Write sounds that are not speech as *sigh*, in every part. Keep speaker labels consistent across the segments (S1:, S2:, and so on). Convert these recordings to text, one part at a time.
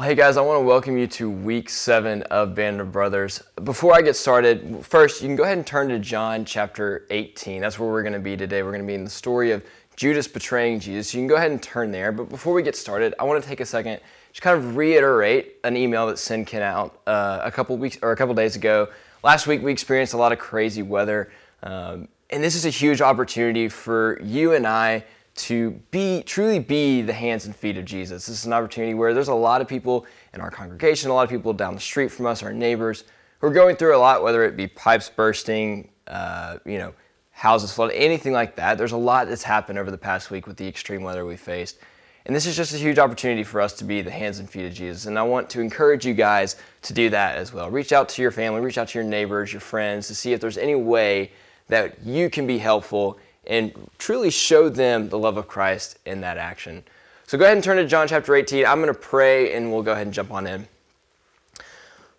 S1: Hey guys, I want to welcome you to week seven of Band of Brothers. Before I get started, first, you can go ahead and turn to John chapter 18. That's where we're going to be today. We're going to be in the story of Judas betraying Jesus. You can go ahead and turn there. But before we get started, I want to take a second to kind of reiterate an email that Sin came out uh, a couple weeks or a couple days ago. Last week, we experienced a lot of crazy weather. Um, and this is a huge opportunity for you and I to be truly be the hands and feet of Jesus. This is an opportunity where there's a lot of people in our congregation, a lot of people down the street from us, our neighbors, who are going through a lot, whether it be pipes bursting, uh, you know, houses flooding, anything like that. There's a lot that's happened over the past week with the extreme weather we faced. And this is just a huge opportunity for us to be the hands and feet of Jesus. And I want to encourage you guys to do that as well. Reach out to your family, reach out to your neighbors, your friends to see if there's any way that you can be helpful and truly show them the love of Christ in that action. So go ahead and turn to John chapter 18. I'm going to pray and we'll go ahead and jump on in.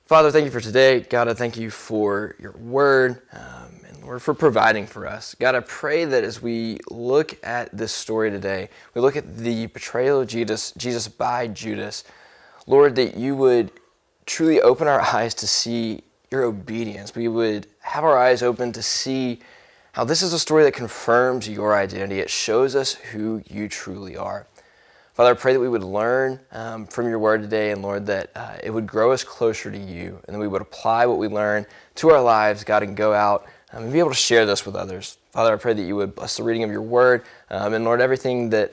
S1: Father, thank you for today. God, I thank you for your word um, and Lord, for providing for us. God, I pray that as we look at this story today, we look at the betrayal of Jesus, Jesus by Judas, Lord, that you would truly open our *laughs* eyes to see your obedience. We would have our eyes open to see how this is a story that confirms your identity. It shows us who you truly are. Father, I pray that we would learn um, from your word today, and Lord, that uh, it would grow us closer to you, and that we would apply what we learn to our lives, God, and go out um, and be able to share this with others. Father, I pray that you would bless the reading of your word, um, and Lord, everything that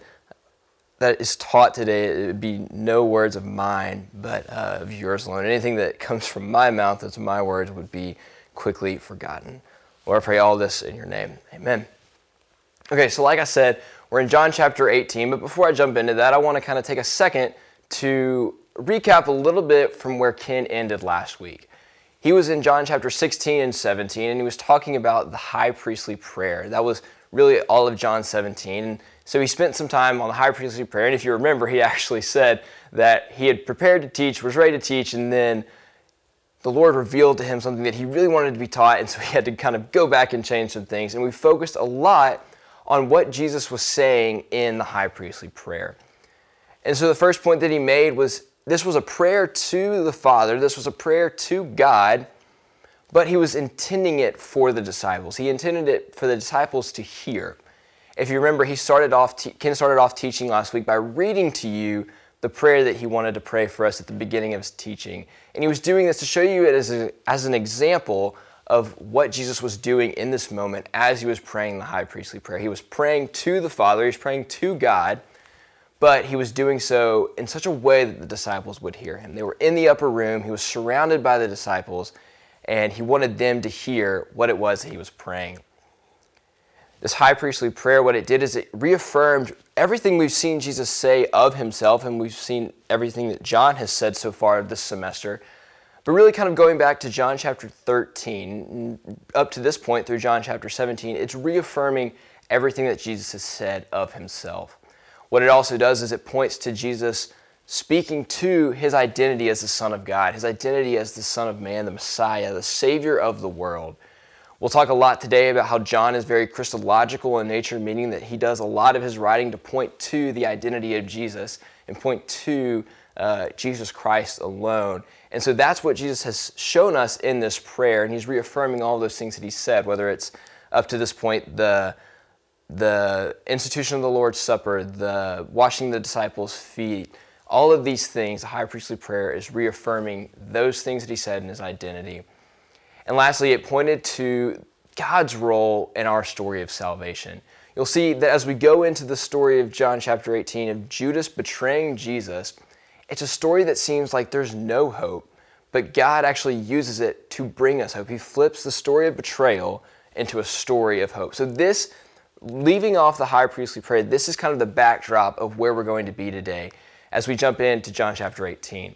S1: that is taught today, it would be no words of mine, but uh, of yours alone. Anything that comes from my mouth, that's my words, would be quickly forgotten. Lord, I pray all this in your name. Amen. Okay, so like I said, we're in John chapter 18, but before I jump into that, I want to kind of take a second to recap a little bit from where Ken ended last week. He was in John chapter 16 and 17, and he was talking about the high priestly prayer. That was really all of John 17. And so he spent some time on the high priestly prayer. And if you remember, he *laughs* actually said that he had prepared to teach, was ready to teach, and then the Lord revealed to him something that he really wanted to be taught, and so he had to kind of go back and change some things. And we focused a lot on what Jesus was saying in the high priestly prayer. And so the first point that he made was this was a prayer to the Father, this was a prayer to God, but he was intending it for the disciples. He intended it for the disciples to hear. If you remember, he started off, Ken started off teaching last week by reading to you the prayer that he wanted to pray for us at the beginning of his teaching. And he was doing this to show you it as, a, as an example of what Jesus was doing in this moment as he was praying the high priestly prayer. He was praying to the Father, he was praying to God, but he was doing so in such a way that the disciples would hear him. They were in the upper room, he was surrounded by the disciples, and he wanted them to hear what it was that he was praying this high priestly prayer, what it did is it reaffirmed everything we've seen Jesus say of himself, and we've seen everything that John has said so far this semester. But really, kind of going back to John chapter 13, mm, up to this point through John chapter 17, it's reaffirming everything that Jesus has said of himself. What it also does is it points to Jesus speaking to his identity as the Son of God, his identity as the Son of Man, the Messiah, the Savior of the world. We'll talk a lot today about how John is very Christological in nature, meaning that he does a lot of his writing to point to the identity of Jesus and point to uh, Jesus Christ alone. And so that's what Jesus has shown us in this prayer, and he's reaffirming all those things that he said, whether it's up to this point the the institution of the Lord's Supper, the washing the disciples' feet, all of these things, the high priestly prayer is reaffirming those things that he said in his identity. And lastly, it pointed to God's role in our story of salvation. You'll see that as we go into the story of John chapter 18 of Judas betraying Jesus, it's a story that seems like there's no hope, but God actually uses it to bring us hope. He flips the story of betrayal into a story of hope. So, this, leaving off the high priestly prayer, this is kind of the backdrop of where we're going to be today as we jump into John chapter 18.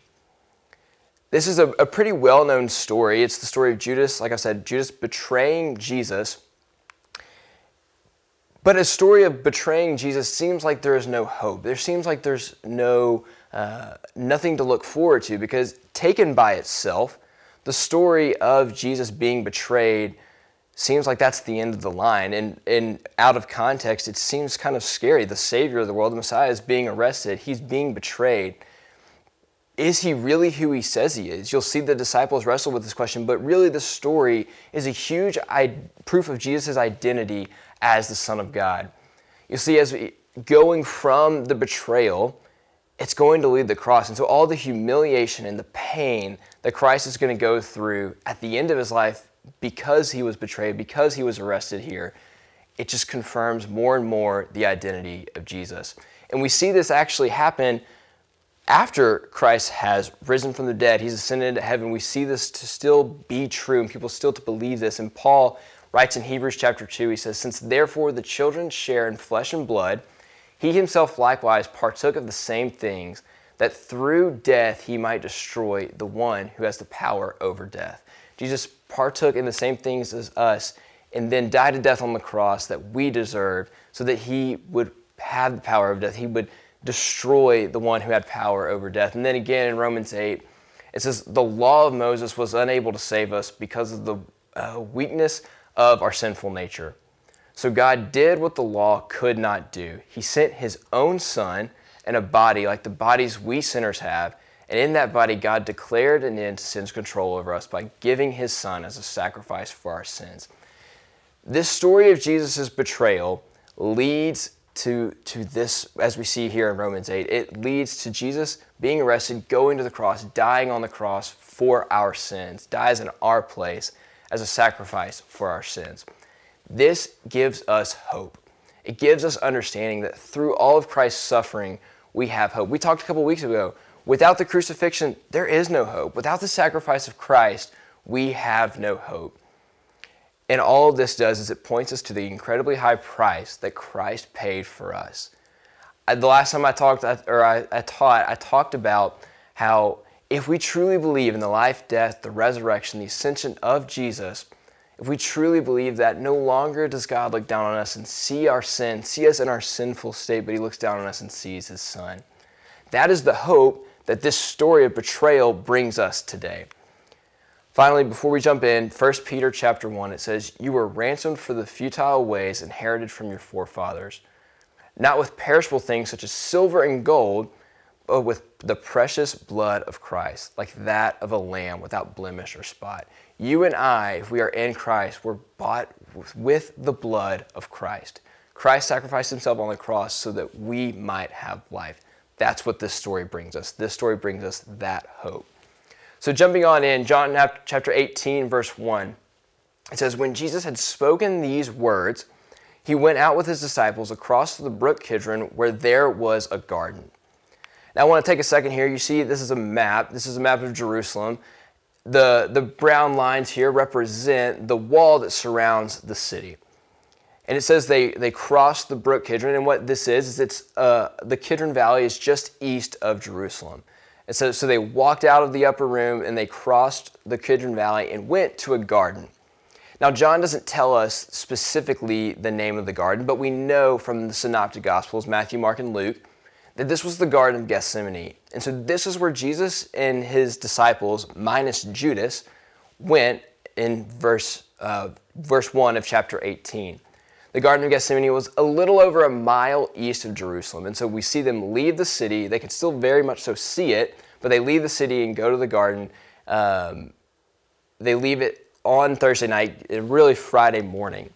S1: This is a, a pretty well known story. It's the story of Judas, like I said, Judas betraying Jesus. But a story of betraying Jesus seems like there is no hope. There seems like there's no uh, nothing to look forward to because taken by itself, the story of Jesus being betrayed seems like that's the end of the line. And, and out of context, it seems kind of scary. The Savior of the world, the Messiah, is being arrested. He's being betrayed is he really who he says he is? You'll see the disciples wrestle with this question, but really the story is a huge proof of Jesus' identity as the Son of God. You see, as we, going from the betrayal, it's going to lead the cross. And so all the humiliation and the pain that Christ is going to go through at the end of his life because he was betrayed, because he was arrested here, it just confirms more and more the identity of Jesus. And we see this actually happen after Christ has risen from the dead, he's ascended into heaven. We see this to still be true and people still to believe this. And Paul writes in Hebrews chapter 2, he says, Since therefore the children share in flesh and blood, he himself likewise partook of the same things, that through death he might destroy the one who has the power over death. Jesus partook in the same things as us and then died a death on the cross that we deserve so that he would have the power of death. He would destroy the one who had power over death. And then again in Romans 8, it says, The law of Moses was unable to save us because of the uh, weakness of our sinful nature. So God did what the law could not do. He sent his own son in a body like the bodies we sinners have. And in that body, God declared an end to sin's control over us by giving his son as a sacrifice for our sins. This story of Jesus' betrayal leads to, to this, as we see here in Romans 8. It leads to Jesus being arrested, going to the cross, dying on the cross for our sins, dies in our place as a sacrifice for our sins. This gives us hope. It gives us understanding that through all of Christ's suffering, we have hope. We talked a couple weeks ago. Without the crucifixion, there is no hope. Without the sacrifice of Christ, we have no hope. And all this does is it points us to the incredibly high price that Christ paid for us. I, the last time I talked, or I, I taught, I talked about how if we truly believe in the life, death, the resurrection, the ascension of Jesus, if we truly believe that, no longer does God look down on us and see our sin, see us in our sinful state, but He looks down on us and sees His Son. That is the hope that this story of betrayal brings us today. Finally, before we jump in, 1 Peter chapter 1, it says, You were ransomed for the futile ways inherited from your forefathers, not with perishable things such as silver and gold, but with the precious blood of Christ, like that of a lamb without blemish or spot. You and I, if we are in Christ, were bought with the blood of Christ. Christ sacrificed himself on the cross so that we might have life. That's what this story brings us. This story brings us that hope. So, jumping on in, John chapter 18, verse 1, it says, When Jesus had spoken these words, he went out with his disciples across the brook Kidron, where there was a garden. Now, I want to take a second here. You see, this is a map. This is a map of Jerusalem. The, the brown lines here represent the wall that surrounds the city. And it says they, they crossed the brook Kidron. And what this is, is it's uh, the Kidron Valley is just east of Jerusalem. And so, so they walked out of the upper room and they crossed the Kidron Valley and went to a garden. Now, John doesn't tell us specifically the name of the garden, but we know from the Synoptic Gospels, Matthew, Mark, and Luke, that this was the Garden of Gethsemane. And so this is where Jesus and his disciples, minus Judas, went in verse, uh, verse 1 of chapter 18. The Garden of Gethsemane was a little over a mile east of Jerusalem. And so we see them leave the city. They can still very much so see it, but they leave the city and go to the garden. Um, they leave it on Thursday night, really Friday morning.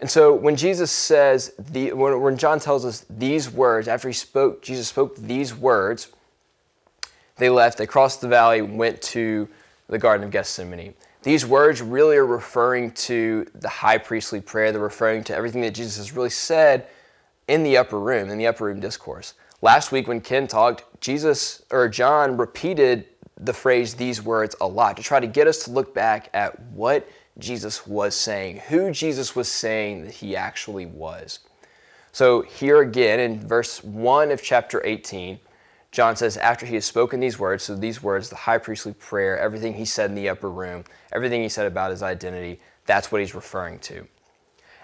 S1: And so when Jesus says, the, when, when John tells us these words, after he spoke, Jesus spoke these words, they left, they crossed the valley, went to the Garden of Gethsemane. These words really are referring to the high priestly prayer. They're referring to everything that Jesus has really said in the upper room, in the upper room discourse. Last week when Ken talked, Jesus or John repeated the phrase these words a lot to try to get us to look back at what Jesus was saying, who Jesus was saying that he actually was. So here again in verse 1 of chapter 18, John says, after he has spoken these words, so these words, the high priestly prayer, everything he said in the upper room, everything he said about his identity, that's what he's referring to.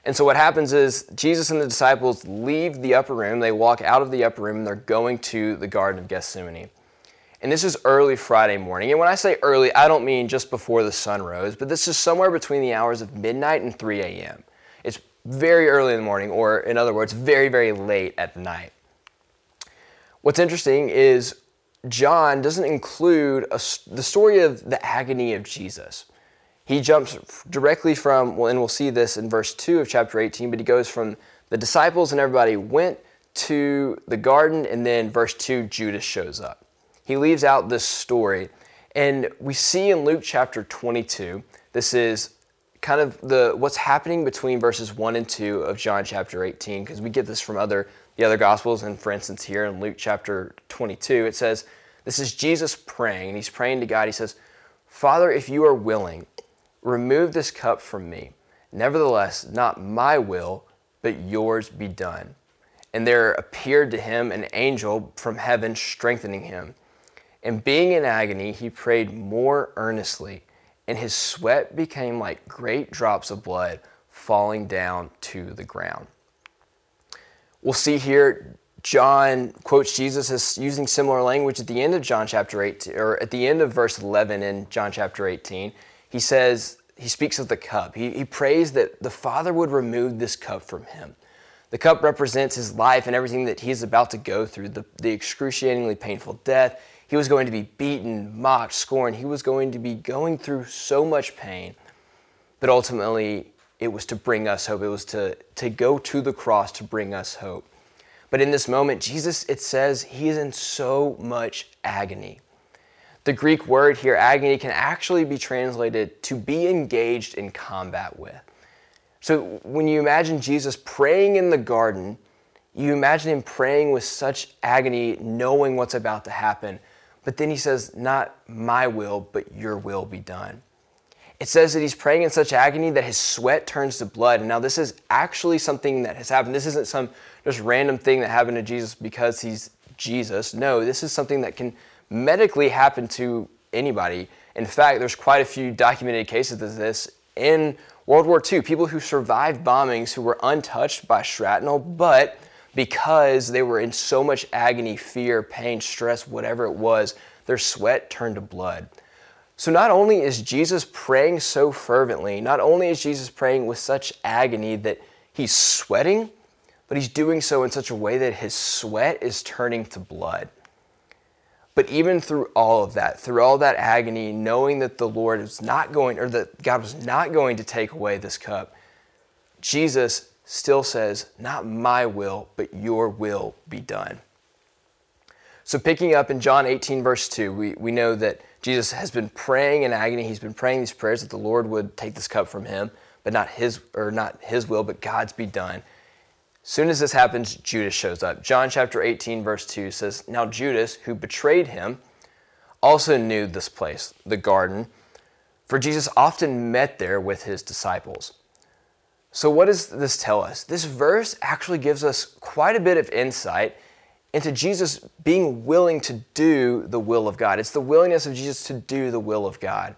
S1: And so what happens is Jesus and the disciples leave the upper room, they walk out of the upper room, and they're going to the Garden of Gethsemane. And this is early Friday morning. And when I say early, I don't mean just before the sun rose, but this is somewhere between the hours of midnight and 3 a.m. It's very early in the morning, or in other words, very, very late at night. What's interesting is John doesn't include a, the story of the agony of Jesus. He jumps directly from, well, and we'll see this in verse 2 of chapter 18, but he goes from the disciples and everybody went to the garden, and then verse 2, Judas shows up. He leaves out this story. And we see in Luke chapter 22, this is kind of the what's happening between verses 1 and 2 of John chapter 18 because we get this from other the other gospels and for instance here in Luke chapter 22 it says this is Jesus praying and he's praying to God. He says Father if you are willing remove this cup from me. Nevertheless not my will but yours be done. And there appeared to him an angel from heaven strengthening him. And being in agony he prayed more earnestly and his sweat became like great drops of blood falling down to the ground. We'll see here John quotes Jesus as using similar language at the end of John chapter 8 or at the end of verse 11 in John chapter 18. He says he speaks of the cup. He, he prays that the Father would remove this cup from him. The cup represents his life and everything that he is about to go through, the, the excruciatingly painful death, he was going to be beaten, mocked, scorned. He was going to be going through so much pain. But ultimately, it was to bring us hope. It was to, to go to the cross to bring us hope. But in this moment, Jesus, it says, he is in so much agony. The Greek word here, agony, can actually be translated to be engaged in combat with. So when you imagine Jesus praying in the garden, you imagine him praying with such agony, knowing what's about to happen, but then he says, Not my will, but your will be done. It says that he's praying in such agony that his sweat turns to blood. And now, this is actually something that has happened. This isn't some just random thing that happened to Jesus because he's Jesus. No, this is something that can medically happen to anybody. In fact, there's quite a few documented cases of this in World War II. People who survived bombings who were untouched by shrapnel, but because they were in so much agony, fear, pain, stress, whatever it was, their sweat turned to blood. So not only is Jesus praying so fervently, not only is Jesus praying with such agony that he's sweating, but he's doing so in such a way that his sweat is turning to blood. But even through all of that, through all that agony, knowing that the Lord is not going, or that God was not going to take away this cup, Jesus still says, Not my will, but your will be done. So, picking up in John 18, verse 2, we, we know that Jesus has been praying in agony. He's been praying these prayers that the Lord would take this cup from him, but not his, or not his will, but God's be done. As soon as this happens, Judas shows up. John chapter 18, verse 2 says, Now Judas, who betrayed him, also knew this place, the garden, for Jesus often met there with his disciples. So, what does this tell us? This verse actually gives us quite a bit of insight into Jesus being willing to do the will of God. It's the willingness of Jesus to do the will of God.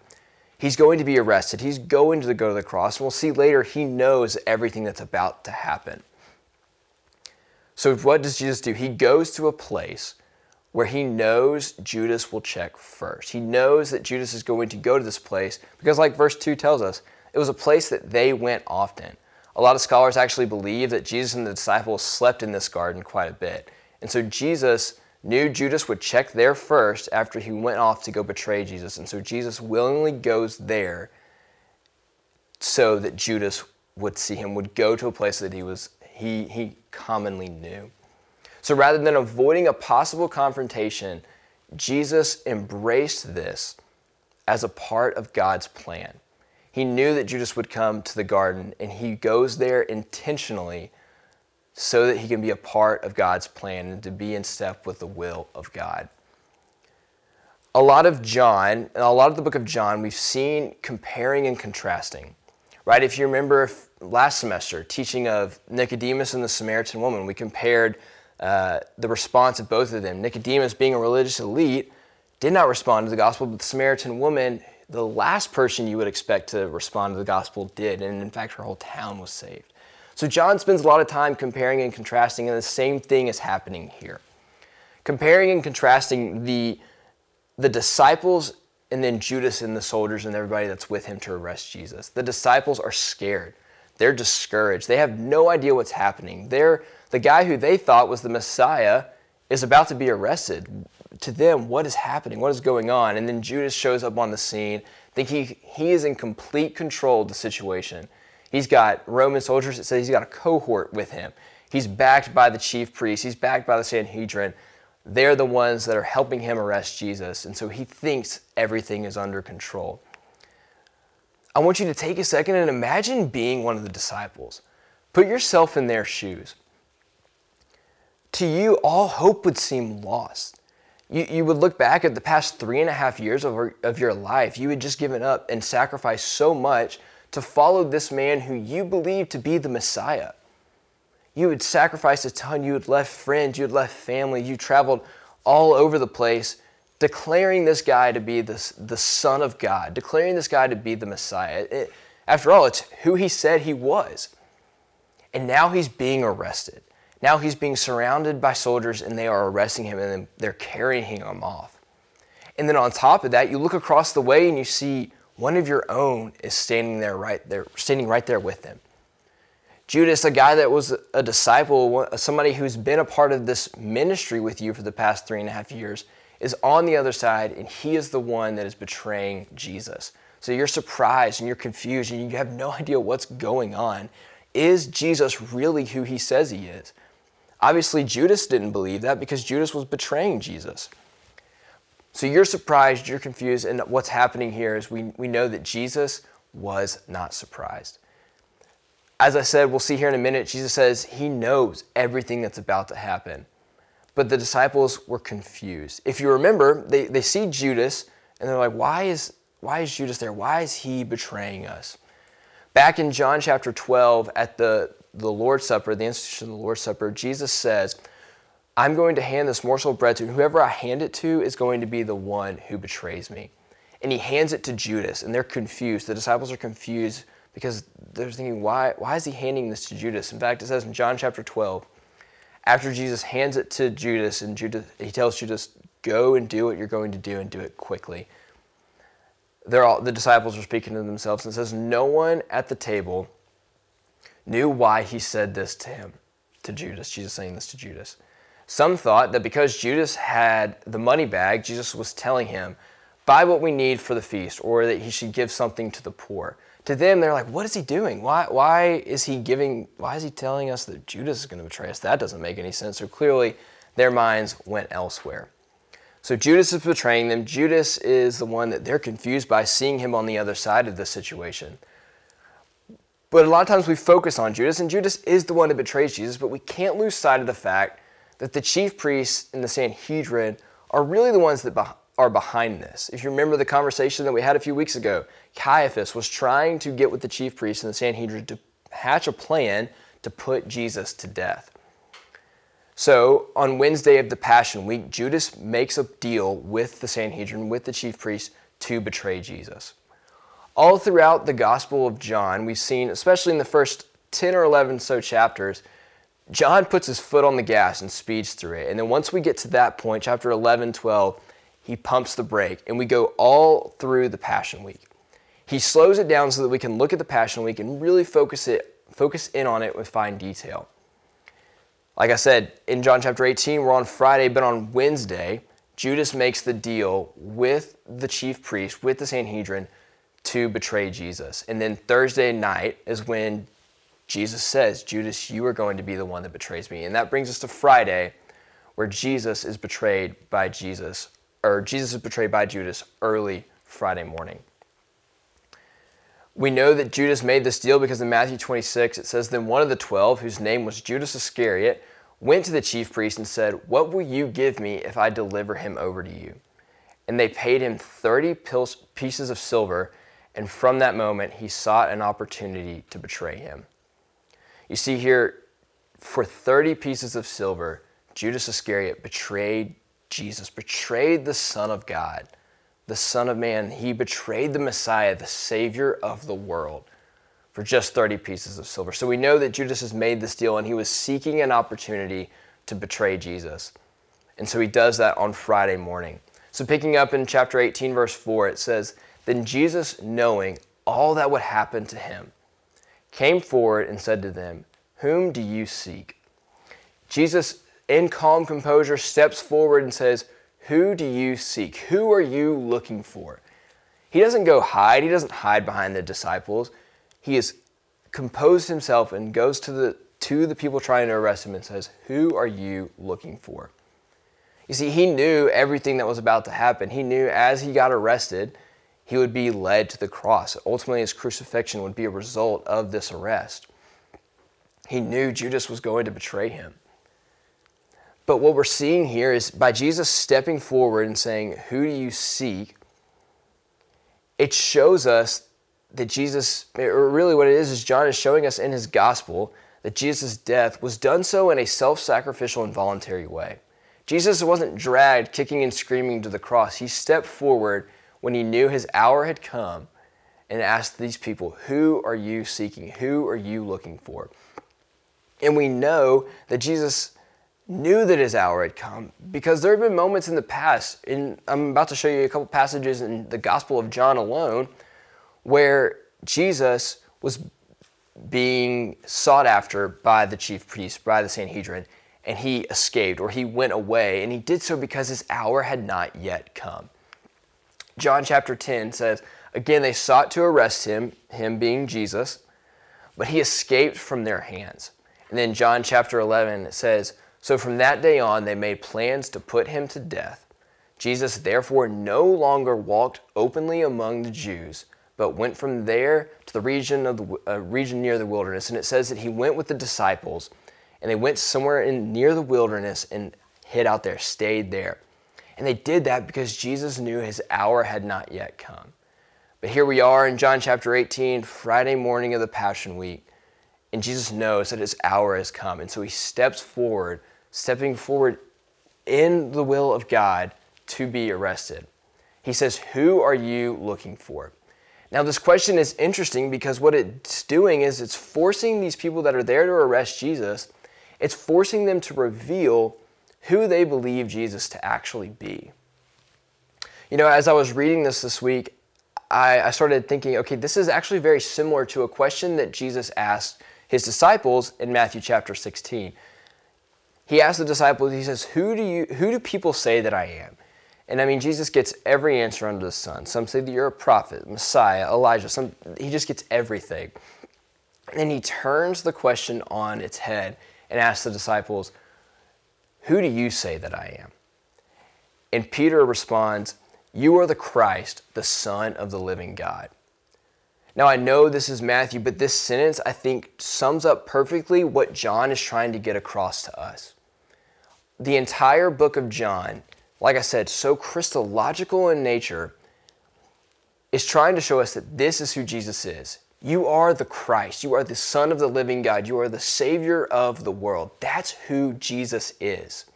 S1: He's going to be arrested, he's going to go to the cross, and we'll see later he knows everything that's about to happen. So, what does Jesus do? He goes to a place where he knows Judas will check first. He knows that Judas is going to go to this place because, like verse 2 tells us, it was a place that they went often. A lot of scholars actually believe that Jesus and the disciples slept in this garden quite a bit. And so Jesus knew Judas would check there first after he went off to go betray Jesus. And so Jesus willingly goes there so that Judas would see him, would go to a place that he was he he commonly knew. So rather than avoiding a possible confrontation, Jesus embraced this as a part of God's plan. He knew that Judas would come to the garden, and he goes there intentionally so that he can be a part of God's plan and to be in step with the will of God. A lot of John, a lot of the book of John, we've seen comparing and contrasting. Right? If you remember last semester, teaching of Nicodemus and the Samaritan woman, we compared uh, the response of both of them. Nicodemus, being a religious elite, did not respond to the gospel, but the Samaritan woman the last person you would expect to respond to the gospel did, and in fact, her whole town was saved. So John spends a lot of time comparing and contrasting, and the same thing is happening here. Comparing and contrasting the, the disciples and then Judas and the soldiers and everybody that's with him to arrest Jesus. The disciples are scared. They're discouraged. They have no idea what's happening. They're, the guy who they thought was the Messiah is about to be arrested. to them what is happening, what is going on. And then Judas shows up on the scene. thinking he, he is in complete control of the situation. He's got Roman soldiers, it says he's got a cohort with him. He's backed by the chief priests, he's backed by the Sanhedrin. They're the ones that are helping him arrest Jesus. And so he thinks everything is under control. I want you to take a second and imagine being one of the disciples. Put yourself in their shoes. To you, all hope would seem lost. You, you would look back at the past three and a half years of, of your life. You had just given up and sacrificed so much to follow this man who you believed to be the Messiah. You had sacrificed a ton. You had left friends. You had left family. You traveled all over the place, declaring this guy to be the, the Son of God, declaring this guy to be the Messiah. It, after all, it's who he said he was. And now he's being arrested. Now he's being surrounded by soldiers and they are arresting him and they're carrying him off. And then on top of that, you look across the way and you see one of your own is standing there right there, standing right there with them. Judas, a guy that was a disciple, somebody who's been a part of this ministry with you for the past three and a half years, is on the other side, and he is the one that is betraying Jesus. So you're surprised and you're confused and you have no *laughs* idea what's going on. Is Jesus really who he says he is? Obviously, Judas didn't believe that because Judas was betraying Jesus. So you're surprised, you're confused, and what's happening here is we, we know that Jesus was not surprised. As I said, we'll see here in a minute, Jesus says he knows everything that's about to happen. But the disciples were confused. If you remember, they, they see Judas and they're like, why is, why is Judas there? Why is he betraying us? Back in John chapter 12, at the, the Lord's Supper, the institution of the Lord's Supper, Jesus says, I'm going to hand this morsel of bread to whoever I hand it to is going to be the one who betrays me. And he hands it to Judas, and they're confused. The disciples are confused because they're thinking, why, why is he handing this to Judas? In fact, it says in John chapter 12, after Jesus hands it to Judas, and Judas, he tells Judas, go and do what you're going to do and do it quickly. They're all, the disciples are speaking to themselves and it says, no one at the table knew why he said this to him, to Judas. Jesus saying this to Judas. Some thought that because Judas had the money bag, Jesus was telling him, buy what we need for the feast, or that he should give something to the poor to them, they're like, what is he doing? Why, why is he giving, why is he telling us that Judas is going to betray us? That doesn't make any sense. So clearly, their minds went elsewhere. So Judas is betraying them. Judas is the one that they're confused by seeing him on the other side of this situation. But a lot of times we focus on Judas, and Judas is the one that betrays Jesus, but we can't lose sight of the fact that the chief priests and the Sanhedrin are really the ones that are behind this. If you remember the conversation that we had a few weeks ago, Caiaphas was trying to get with the chief priests and the Sanhedrin to hatch a plan to put Jesus to death. So on Wednesday of the Passion Week, Judas makes a deal with the Sanhedrin, with the chief priests, to betray Jesus. All throughout the Gospel of John, we've seen, especially in the first 10 or 11 so chapters, John puts his foot on the gas and speeds through it. And then once we get to that point, chapter 11, 12, he pumps the brake, and we go all through the Passion Week. He slows it down so that we can look at the Passion Week and really focus it, focus in on it with fine detail. Like I said, in John chapter 18, we're on Friday, but on Wednesday, Judas makes the deal with the chief priest, with the Sanhedrin, to betray Jesus. And then Thursday night is when Jesus says, Judas, you are going to be the one that betrays me. And that brings us to Friday, where Jesus is betrayed by Jesus or Jesus is betrayed by Judas early Friday morning. We know that Judas made this deal because in Matthew 26 it says, Then one of the twelve, whose name was Judas Iscariot, went to the chief priest and said, What will you give me if I deliver him over to you? And they paid him 30 pieces of silver, and from that moment he sought an opportunity to betray him. You see here, for 30 pieces of silver, Judas Iscariot betrayed Jesus betrayed the Son of God, the Son of Man. He betrayed the Messiah, the Savior of the world, for just 30 pieces of silver. So we know that Judas has made this deal and he was seeking an opportunity to betray Jesus. And so he does that on Friday morning. So picking up in chapter 18, verse 4, it says, Then Jesus, knowing all that would happen to him, came forward and said to them, Whom do you seek? Jesus in calm composure, steps forward and says, Who do you seek? Who are you looking for? He doesn't go hide. He doesn't hide behind the disciples. He has composed himself and goes to the to the people trying to arrest him and says, "Who are you looking for?" You see, he knew everything that was about to happen. He knew as he got arrested, he would be led to the cross. Ultimately, his crucifixion would be a result of this arrest. He knew Judas was going to betray him. But what we're seeing here is by Jesus stepping forward and saying, Who do you seek? It shows us that Jesus, or really what it is, is John is showing us in his gospel that Jesus' death was done so in a self sacrificial and voluntary way. Jesus wasn't dragged kicking and screaming to the cross. He stepped forward when he knew his hour had come and asked these people, Who are you seeking? Who are you looking for? And we know that Jesus knew that his hour had come because there have been moments in the past, and I'm about to show you a couple passages in the Gospel of John alone, where Jesus was being sought after by the chief priest, by the Sanhedrin, and he escaped or he went away, and he did so because his hour had not yet come. John chapter 10 says, Again, they sought to arrest him, him being Jesus, but he escaped from their hands. And then John chapter 11 says, So from that day on, they made plans to put him to death. Jesus therefore no longer walked openly among the Jews, but went from there to the region of the uh, region near the wilderness. And it says that he went with the disciples, and they went somewhere in near the wilderness and hid out there, stayed there. And they did that because Jesus knew his hour had not yet come. But here we are in John chapter 18, Friday morning of the Passion Week, and Jesus knows that his hour has come. And so he steps forward, stepping forward in the will of God to be arrested. He says, Who are you looking for? Now, this question is interesting because what it's doing is it's forcing these people that are there to arrest Jesus, it's forcing them to reveal who they believe Jesus to actually be. You know, as I was reading this this week, I, I, started thinking, okay, this is actually very similar to a question that Jesus asked his disciples in Matthew chapter 16. He asked the disciples, he says, Who do you who do people say that I am? And I mean, Jesus gets every answer under the sun. Some say that you're a prophet, Messiah, Elijah. Some, he just gets everything. And he turns the question on its head and asks the disciples, Who do you say that I am? And Peter responds, You are the Christ, the Son of the living God. Now, I know this is Matthew, but this sentence I think sums up perfectly what John is trying to get across to us. The entire book of John like I said, so Christological in nature, is trying to show us that this is who Jesus is. You are the Christ. You are the Son of the living God. You are the Savior of the world. That's who Jesus is.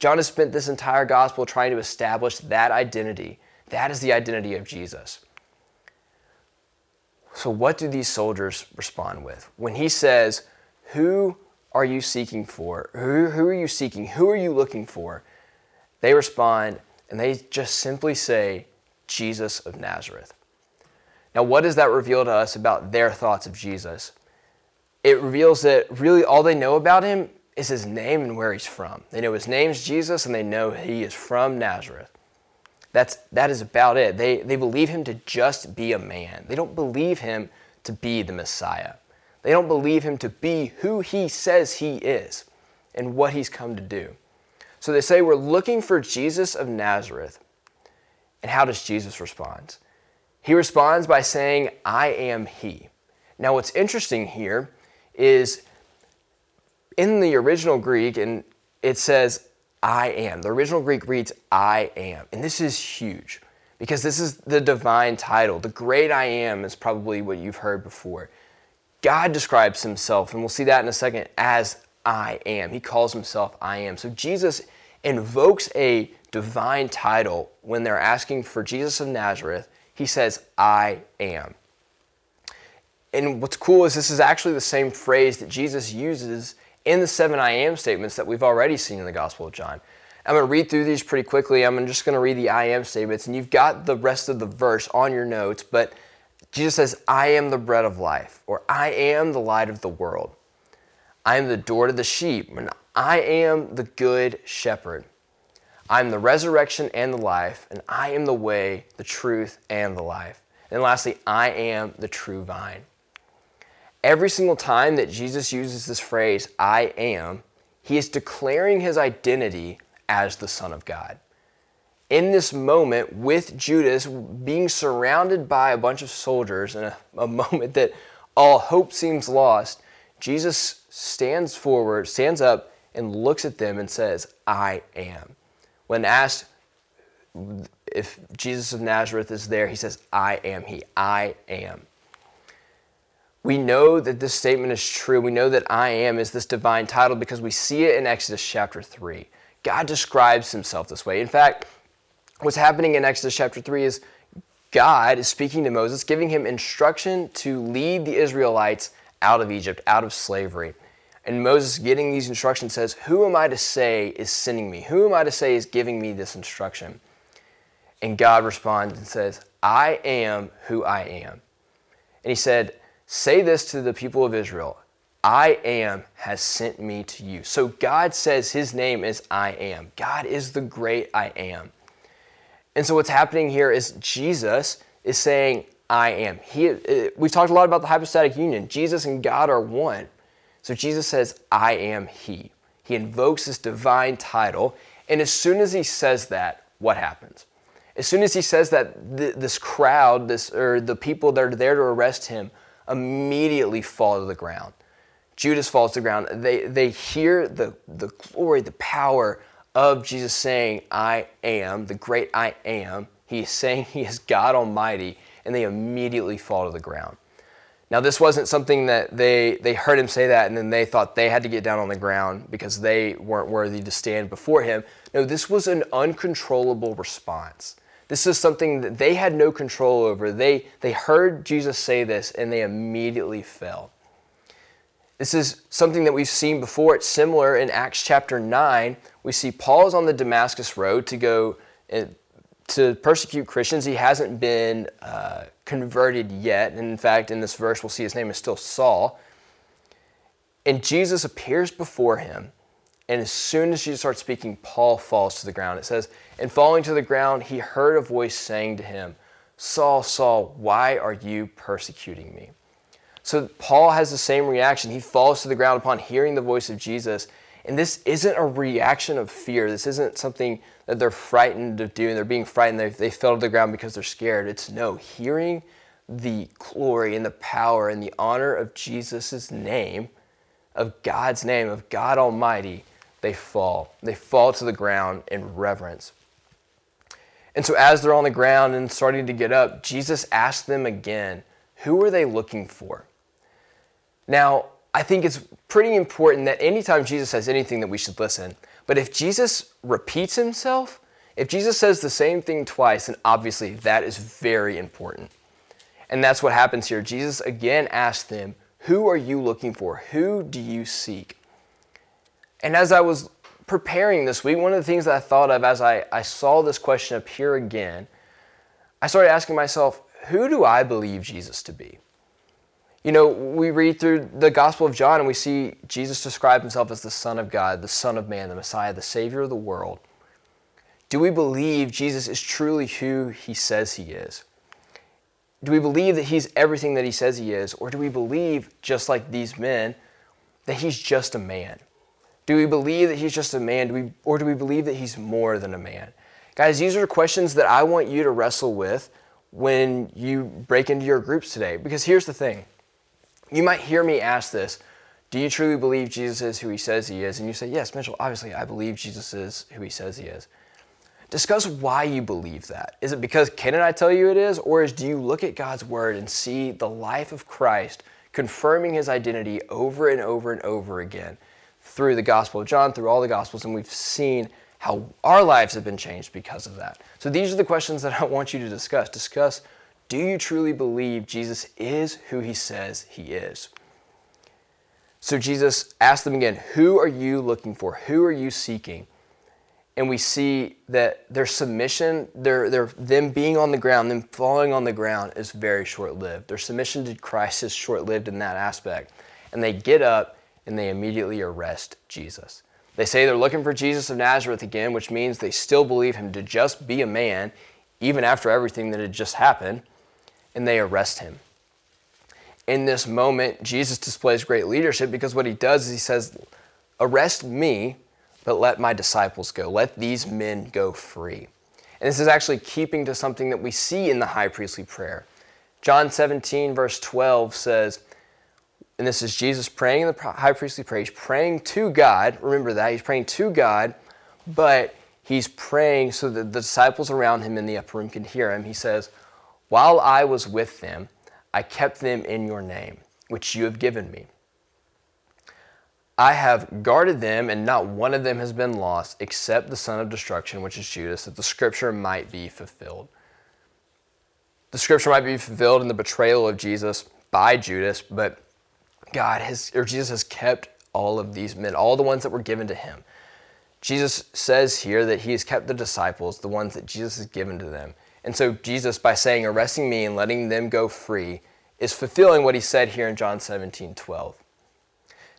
S1: John has spent this entire gospel trying to establish that identity. That is the identity of Jesus. So, what do these soldiers respond with? When he says, Who are you seeking for? Who, who are you seeking? Who are you looking for? They respond and they just simply say, Jesus of Nazareth. Now, what does that reveal to us about their thoughts of Jesus? It reveals that really all they know about him is his name and where he's from. They know his name's Jesus and they know he is from Nazareth. That's, that is about it. They, they believe him to just be a man. They don't believe him to be the Messiah. They don't believe him to be who he says he is and what he's come to do. So they say, We're looking for Jesus of Nazareth. And how does Jesus respond? He responds by saying, I am He. Now, what's interesting here is in the original Greek, and it says, I am. The original Greek reads, I am. And this is huge because this is the divine title. The great I am is probably what you've heard before. God describes himself, and we'll see that in a second, as I am. He calls himself I am. So Jesus invokes a divine title when they're asking for Jesus of Nazareth. He says, I am. And what's cool is this is actually the same phrase that Jesus uses in the seven I am statements that we've already seen in the Gospel of John. I'm going to read through these pretty quickly. I'm just going to read the I am statements, and you've got the rest of the verse on your notes. But Jesus says, I am the bread of life, or I am the light of the world. I am the door to the sheep, and I am the good shepherd. I'm the resurrection and the life, and I am the way, the truth, and the life. And lastly, I am the true vine. Every single time that Jesus uses this phrase, I am, he is declaring his identity as the Son of God. In this moment, with Judas being surrounded by a bunch of soldiers, in a, a *laughs* moment that all hope seems lost, Jesus stands forward, stands up, and looks at them and says, I am. When asked if Jesus of Nazareth is there, he says, I am he. I am. We know that this statement is true. We know that I am is this divine title because we see it in Exodus chapter 3. God describes himself this way. In fact, what's happening in Exodus chapter 3 is God is speaking to Moses, giving him instruction to lead the Israelites out of Egypt, out of slavery. And Moses, getting these instructions, says, Who am I to say is sending me? Who am I to say is giving me this instruction? And God responds and says, I am who I am. And he said, Say this to the people of Israel I am has sent me to you. So God says his name is I am. God is the great I am. And so what's happening here is Jesus is saying, I am. He, uh, we've talked a lot about the hypostatic union. Jesus and God are one. So Jesus says, I am He. He invokes this divine title. And as soon as he says that, what happens? As soon as he says that, th- this crowd, this, or the people that are there to arrest him, immediately fall to the ground. Judas falls to the ground. They, they hear the, the glory, the power of Jesus saying, I am, the great I am. He is saying *laughs* he is God Almighty, and they immediately fall to the ground. Now, this wasn't something that they, they heard him say that and then they thought they had to get down on the ground because they weren't worthy to stand before him. No, this was an uncontrollable response. This is something that they had no control over. They, they heard Jesus say this and they immediately fell. This is something that we've seen before. It's similar in Acts chapter 9. We see Paul's on the Damascus road to go to persecute Christians. He hasn't been uh, converted yet. And in fact, in this verse, we'll see his name is still Saul. And Jesus appears before him and as soon as Jesus starts speaking, Paul falls to the ground. It says, And falling to the ground, he heard a voice saying to him, Saul, Saul, why are you persecuting me? So Paul has the same reaction. He falls to the ground upon hearing the voice of Jesus. And this isn't a reaction of fear. This isn't something that they're frightened of doing. They're being frightened. They, they fell to the ground because they're scared. It's no, hearing the glory and the power and the honor of Jesus' name, of God's name, of God Almighty they fall. They fall to the ground in reverence. And so, as they're on the ground and starting to get up, Jesus asked them again, Who are they looking for? Now, I think it's pretty important that anytime Jesus says anything that we should listen. But if Jesus repeats himself, if Jesus says the same thing twice, then obviously that is very important. And that's what happens here. Jesus again asked them, Who are you looking for? Who do you seek? And as I was preparing this week, one of the things that I thought of as I, I saw this question appear again, I started asking myself, who do I believe Jesus to be? You know, we read through the Gospel of John and we see Jesus describe himself as the Son of God, the Son of Man, the Messiah, the Savior of the world. Do we believe Jesus is truly who he says he is? Do we believe that he's everything that he says he is? Or do we believe, just like these men, that he's just a man? Do we believe that he's just a man, do we, or do we believe that he's more than a man? Guys, these are questions that I want you to wrestle with when you break into your groups today. Because here's the thing you might hear me ask this Do you truly believe Jesus is who he says he is? And you say, Yes, Mitchell, obviously I believe Jesus is who he says he is. Discuss why you believe that. Is it because Ken and I tell you it is? Or is do you look at God's word and see the life of Christ confirming his identity over and over and over again? through the Gospel of John, through all the Gospels, and we've seen how our lives have been changed because of that. So these are the questions that I want you to discuss. Discuss do you truly believe Jesus is who he says he is? So Jesus asked them again, Who are you looking for? Who are you seeking? And we see that their submission, their, their, them being on the ground, them falling on the ground is very short lived. Their submission to Christ is short lived in that aspect. And they get up and they immediately arrest Jesus. They say they're looking for Jesus of Nazareth again, which means they still believe him to just be a man, even after everything that had just happened, and they arrest him. In this moment, Jesus displays great leadership because what he does is he says, Arrest me, but let my disciples go. Let these men go free. And this is actually keeping to something that we see in the high priestly prayer. John 17, verse 12 says, and this is Jesus praying in the high priestly prayer. He's praying to God. Remember that. He's praying to God, but he's praying so that the disciples around him in the upper room can hear him. He says, While I was with them, I kept them in your name, which you have given me. I have guarded them, and not one of them has been lost, except the son of destruction, which is Judas, that the scripture might be fulfilled. The scripture might be fulfilled in the betrayal of Jesus by Judas, but God has, or Jesus has kept all of these men, all the ones that were given to him. Jesus says here that he has kept the disciples, the ones that Jesus has given to them. And so Jesus, by saying, arresting me and letting them go free, is fulfilling what he said here in John 17, 12.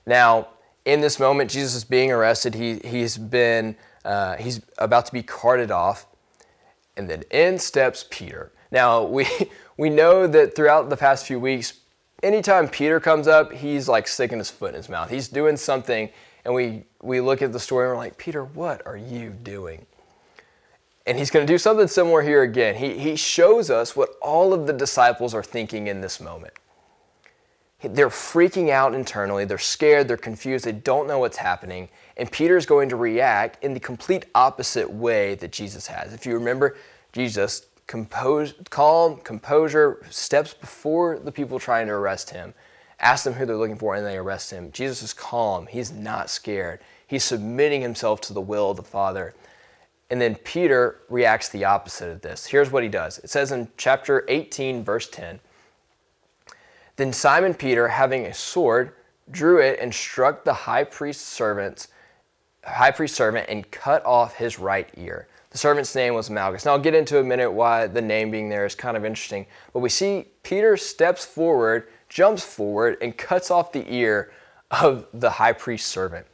S1: Now, in this moment, Jesus is being arrested. He, he's been, uh, he's about to be carted off. And then in steps Peter. Now, we, *laughs* we know that throughout the past few weeks, anytime Peter comes up, he's like sticking his foot in his mouth. He's doing something, and we, we look at the story and we're like, Peter, what are you doing? And he's going to do something similar here again. He, he shows us what all of the disciples are thinking in this moment. They're freaking out internally. They're scared. They're confused. They don't know what's happening. And Peter's going to react in the complete opposite way that Jesus has. If you remember, Jesus compose, calm, composure, steps before the people trying to arrest him, ask them who they're looking for, and they arrest him. Jesus is calm. He's not scared. He's submitting himself to the will of the Father. And then Peter reacts the opposite of this. Here's what he does it says in chapter 18, verse 10 Then Simon Peter, having a sword, drew it and struck the high priest's servants, high priest servant and cut off his right ear. The servant's name was Malchus. Now, I'll get into a minute why the name being there is kind of interesting. But we see Peter steps forward, jumps forward, and cuts off the ear of the high priest's servant.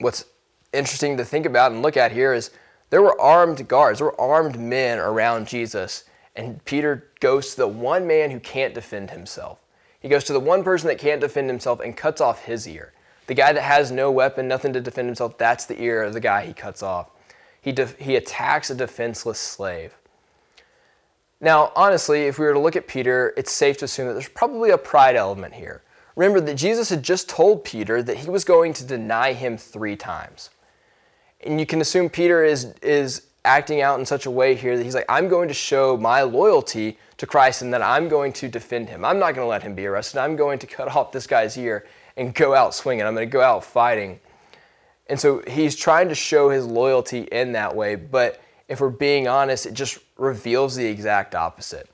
S1: What's interesting to think about and look at here is there were armed guards, there were armed men around Jesus. And Peter goes to the one man who can't defend himself. He goes to the one person that can't defend himself and cuts off his ear. The guy that has no weapon, nothing to defend himself, that's the ear of the guy he cuts off he, he attacks a defenseless slave. Now, honestly, if we were to look at Peter, it's safe to assume that there's probably a pride element here. Remember that Jesus had just told Peter that he was going to deny him three times. And you can assume Peter is, is acting out in such a way here that he's like, I'm going to show my loyalty to Christ and that I'm going to defend him. I'm not going to let him be arrested. I'm going to cut off this guy's ear and go out swinging. I'm going to go out fighting. And so he's trying to show his loyalty in that way, but if we're being honest, it just reveals the exact opposite.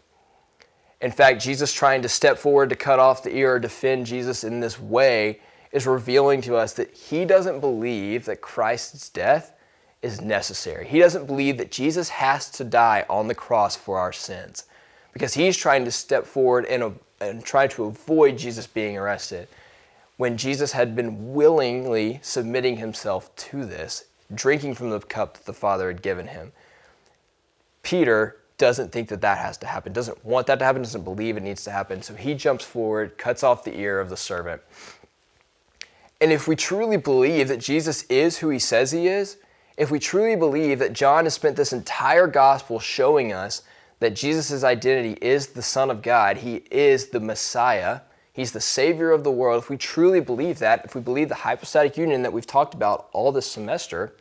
S1: In fact, Jesus trying to step forward to cut off the ear or defend Jesus in this way is revealing to us that he doesn't believe that Christ's death is necessary. He doesn't believe that Jesus has to die on the cross for our sins because he's trying to step forward and, and try to avoid Jesus being arrested when Jesus had been willingly submitting himself to this, drinking from the cup that the Father had given him. Peter doesn't think that that has to happen, doesn't want that to happen, doesn't believe it needs to happen. So he jumps forward, cuts off the ear of the servant. And if we truly believe that Jesus is who he says he is, if we truly believe that John has spent this entire gospel showing us that Jesus' identity is the Son of God, he is the Messiah, He's the Savior of the world. If we truly believe that, if we believe the hypostatic union that we've talked about all this semester,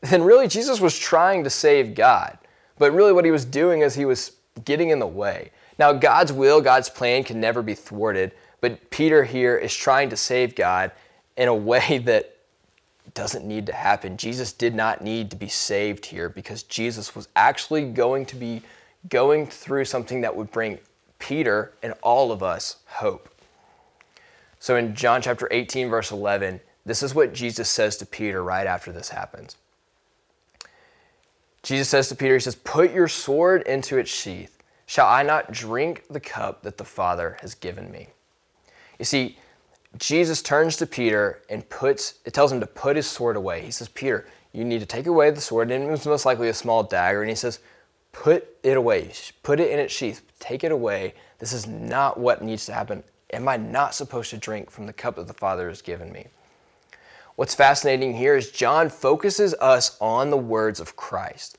S1: then really Jesus was trying to save God. But really what he was doing is he was getting in the way. Now, God's will, God's plan can never be thwarted, but Peter here is trying to save God in a way *laughs* that doesn't need to happen. Jesus did not need to be saved here because Jesus was actually going to be going through something that would bring Peter and all of us hope. So in John chapter 18, verse 11, this is what Jesus says to Peter right after this happens. Jesus says to Peter, He says, Put your sword into its sheath. Shall I not drink the cup that the Father has given me? You see, Jesus turns to Peter and puts, it tells him to put his sword away. He says, Peter, you need to take away the sword. And it was most likely a small dagger. And he says, put it away. Put it in its sheath. Take it away. This is not what needs to happen. Am I not supposed to drink from the cup that the Father has given me? What's fascinating here is John focuses us on the words of Christ.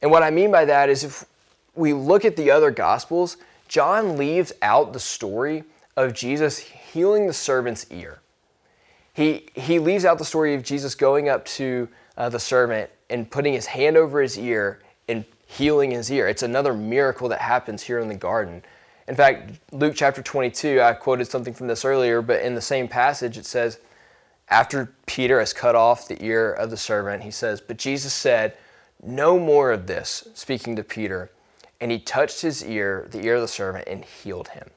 S1: And what I mean by that is if we look at the other Gospels, John leaves out the story of Jesus healing the servant's ear. He, he leaves out the story of Jesus going up to uh, the servant and putting his hand over his ear and healing his ear. It's another miracle that happens here in the garden. In fact, Luke chapter 22, I quoted something from this earlier, but in the same passage it says, after Peter has cut off the ear of the servant, he says, But Jesus said, No more of this, speaking to Peter. And he touched his ear, the ear of the servant, and healed him.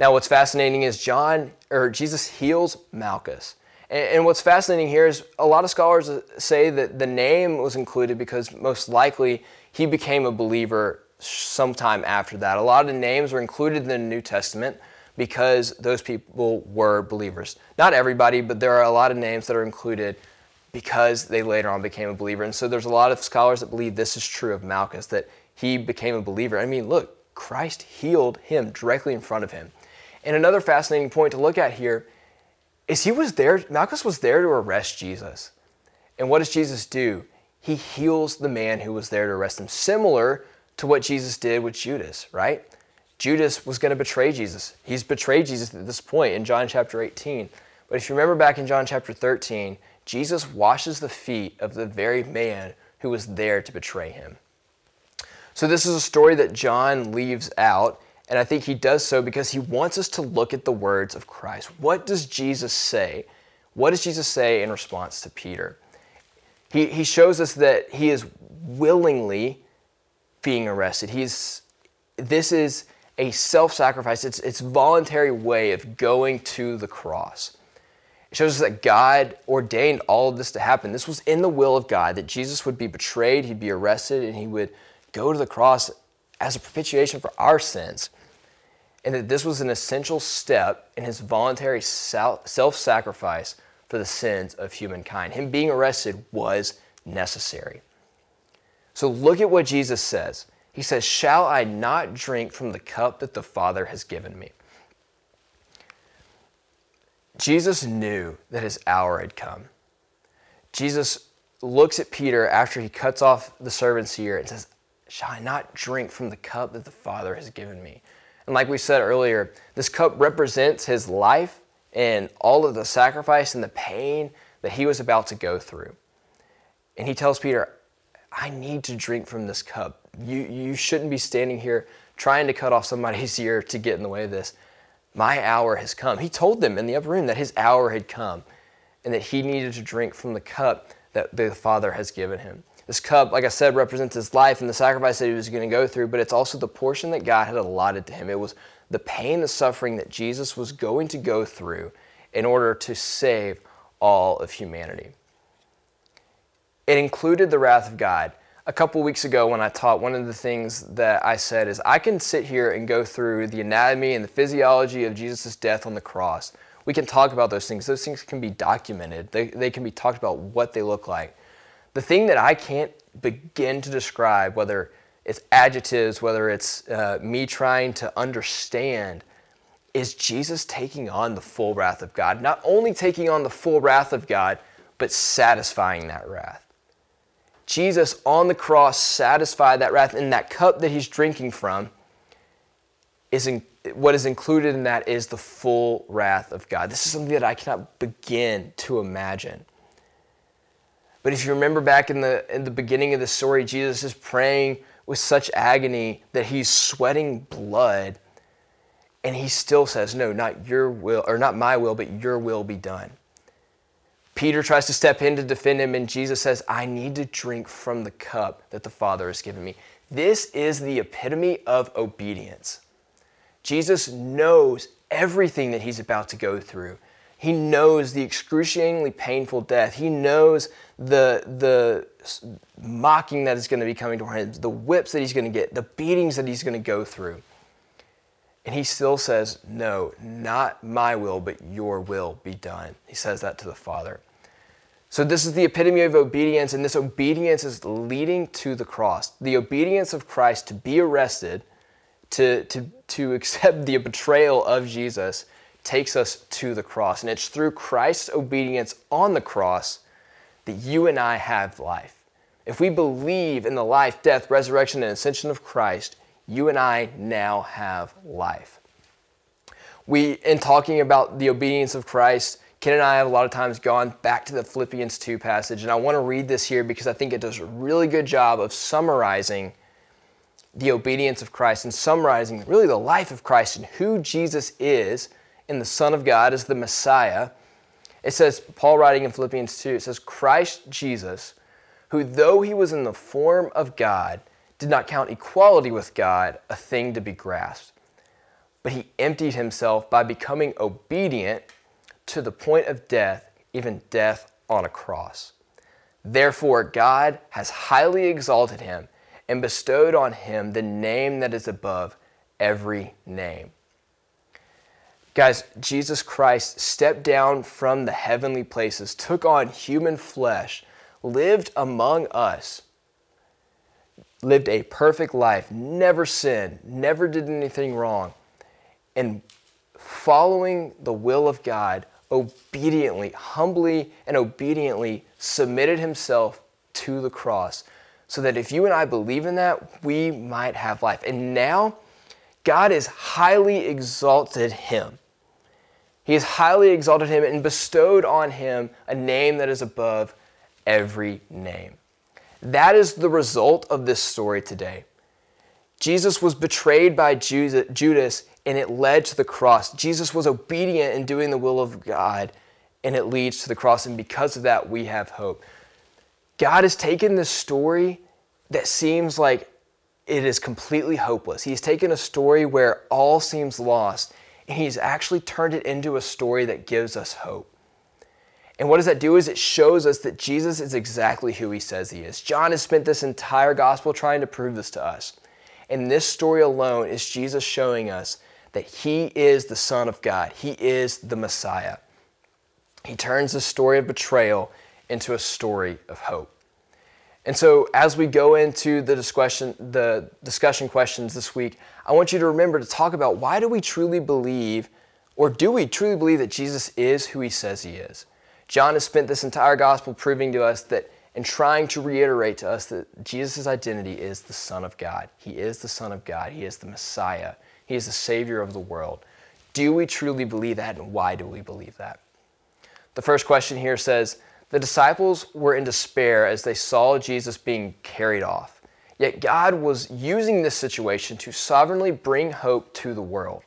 S1: Now, what's fascinating is John, or Jesus heals Malchus. And, what's fascinating here is a lot of scholars uh, say that the name was included because most likely he became a believer sometime after that. A lot of names were included in the New Testament because those people were believers. Not everybody, but there are a lot of names that are included because they later on became a believer. And so there's a lot of scholars that believe this is true of Malchus, that he became a believer. I mean, look, Christ healed him directly in front of him. And another fascinating point to look at here is he was there, Malchus was there to arrest Jesus. And what does Jesus do? He heals the man who was there to arrest him, similar to what Jesus did with Judas, right? Judas was going to betray Jesus. He's betrayed Jesus at this point in John chapter 18. But if you remember back in John chapter 13, Jesus washes the feet of the very man who was there to betray him. So, this is a story that John leaves out and I think he does so because he wants us to look at the words of Christ. What does Jesus say? What does Jesus say in response to Peter? He, he shows us that he is willingly being arrested. He's, this is a self sacrifice, it's, it's voluntary way of going to the cross. It shows us that God ordained all of this to happen. This was in the will of God that Jesus would be betrayed, he'd be arrested, and he would go to the cross as a propitiation for our sins and that this was an essential step in his voluntary self sacrifice for the sins of humankind. Him being arrested was necessary. So look at what Jesus says. He says, Shall I not drink from the cup that the Father has given me? Jesus knew that his hour had come. Jesus looks at Peter after he cuts off the servant's ear and says, Shall I not drink from the cup that the Father has given me? And like we said earlier, this cup represents his life and all of the sacrifice and the pain that he was about to go through. And he tells Peter, I need to drink from this cup. You, you shouldn't be standing here trying to cut off somebody's *laughs* ear to get in the way of this. My hour has come. He told them in the upper room that his hour had come and that he needed to drink from the cup that the Father has given him. This cup, like I said, represents his life and the sacrifice that he was going to go through, but it's also the portion that God had allotted to him. It was the pain, the suffering that Jesus was going to go through in order to save all of humanity. It included the wrath of God. A couple weeks ago, when I taught, one of the things that I said is I can sit here and go through the anatomy and the physiology of Jesus' death on the cross. We can talk about those things. Those things can be documented, they, they can be talked about what they look like. The thing that I can't begin to describe, whether it's adjectives, whether it's uh, me trying to understand, is Jesus taking on the full wrath of God. Not only taking on the full wrath of God, but satisfying that wrath. Jesus on the cross satisfied that wrath, and that cup that he's drinking from is in, what is included in that is the full wrath of God. This is something that I cannot begin to imagine. But if you remember back in the, in the beginning of the story, Jesus is praying with such agony that he's sweating blood. And he still says, No, not your will, or not my will, but your will be done. Peter tries to step in to defend him, and Jesus says, I need to drink from the cup that the Father has given me. This is the epitome of obedience. Jesus knows everything that he's about to go through. He knows the excruciatingly painful death. He knows the, the mocking that is going to be coming toward him, the whips that he's going to get, the beatings that he's going to go through. And he still says, No, not my will, but your will be done. He says that to the Father. So, this is the epitome of obedience, and this obedience is leading to the cross. The obedience of Christ to be arrested, to, to, to *laughs* accept the betrayal of Jesus, takes us to the cross. And it's through Christ's obedience on the cross that you and I have life. If we believe in the life, death, resurrection, and ascension of Christ, you and I now have life. We, in talking about the obedience of Christ, Ken and I have a lot of times gone back to the Philippians 2 passage, and I want to read this here because I think it does a really good job of summarizing the obedience of Christ and summarizing really the life of Christ and who Jesus is in the Son of God as the Messiah. It says, Paul writing in Philippians 2, it says, Christ Jesus, who though he was in the form of God, did not count equality with God a thing to be grasped, but he emptied himself by becoming obedient to the point of death, even death on a cross. Therefore, God has highly exalted him and bestowed on him the name that is above every name. Guys, Jesus Christ stepped down from the heavenly places, took on human flesh, lived among us, lived a perfect life, never sinned, never did anything wrong, and following the will of God, obediently, humbly, and obediently submitted himself to the cross so that if you and I believe in that, we might have life. And now, God has highly exalted him. He has highly exalted him and bestowed on him a name that is above every name. That is the result of this story today. Jesus was betrayed by Judas and it led to the cross. Jesus was obedient in doing the will of God, and it leads to the cross. And because of that, we have hope. God has taken this story that seems like it is completely hopeless. He's taken a story where all seems lost, and He's actually turned it into a story that gives us hope. And what does that do is it shows us that Jesus is exactly who he says he is. John has spent this entire gospel trying to prove this to us. And this story alone is Jesus showing us that he is the Son of God, he is the Messiah. He turns the story of betrayal into a story of hope. And so, as we go into the discussion, the discussion questions this week, I want you to remember to talk about why do we truly believe, or do we truly believe that Jesus is who he says he is? John has spent this entire gospel proving to us that and trying to reiterate to us that Jesus' identity is the Son of God. He is the Son of God. He is the Messiah. He is the Savior of the world. Do we truly believe that, and why do we believe that? The first question here says The disciples were in despair as they saw Jesus being carried off. Yet God was using this situation to sovereignly bring hope to the world.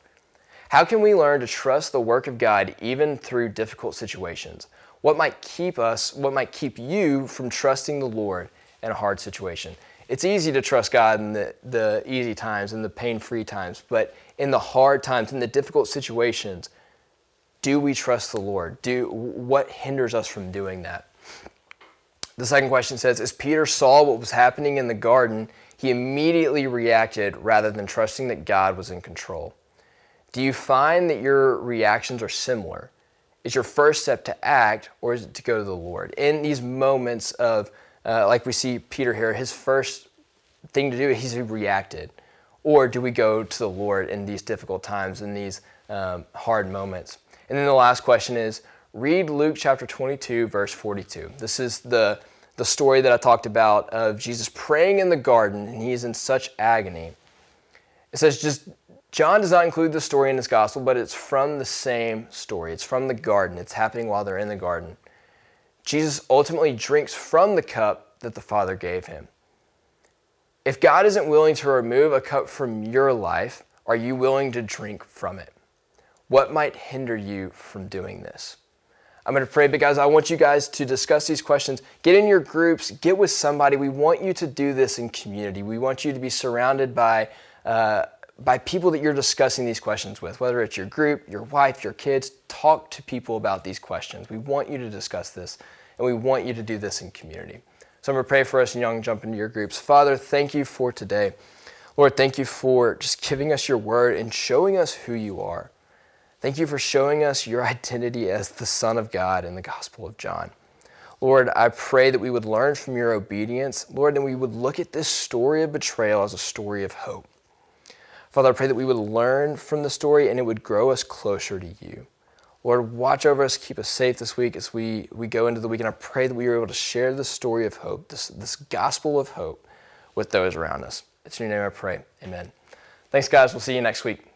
S1: How can we learn to trust the work of God even through difficult situations? What might keep us, what might keep you from trusting the Lord in a hard situation? it's easy to trust God in the, the easy times and the pain free times, but in the hard times, in the difficult situations, do we trust the Lord? Do, what hinders us from doing that? The second question says As Peter saw what was happening in the garden, he immediately reacted rather than trusting that God was in control. Do you find that your reactions are similar? Is your first step to act or is it to go to the Lord? In these moments of uh, like we see Peter here, his first thing to do, he's reacted. Or do we go to the Lord in these difficult times, in these um, hard moments? And then the last question is read Luke chapter 22, verse 42. This is the, the story that I talked about of Jesus praying in the garden, and he's in such agony. It says, just John does not include the story in his gospel, but it's from the same story. It's from the garden. It's happening while they're in the garden. Jesus ultimately drinks from the cup that the Father gave him. If God isn't willing to remove a cup from your life, are you willing to drink from it? What might hinder you from doing this? I'm going to pray because I want you guys to discuss these questions. Get in your groups, get with somebody. We want you to do this in community. We want you to be surrounded by, uh, by people that you're discussing these questions with, whether it's your group, your wife, your kids. Talk to people about these questions. We want you to discuss this and we want you to do this in community. So I'm going to pray for us and young jump into your groups. Father, thank you for today. Lord, thank you for just giving us your word and showing us who you are. Thank you for showing us your identity as the Son of God in the Gospel of John. Lord, I pray that we would learn from your obedience, Lord, and we would look at this story of betrayal as a story of hope. Father, I pray that we would learn from the story and it would grow us closer to you. Lord, watch over us, keep us safe this week as we, we go into the week. And I pray that we are able to share the story of hope, this, this gospel of hope, with those around us. It's in your name I pray. Amen. Thanks, guys. We'll see you next week.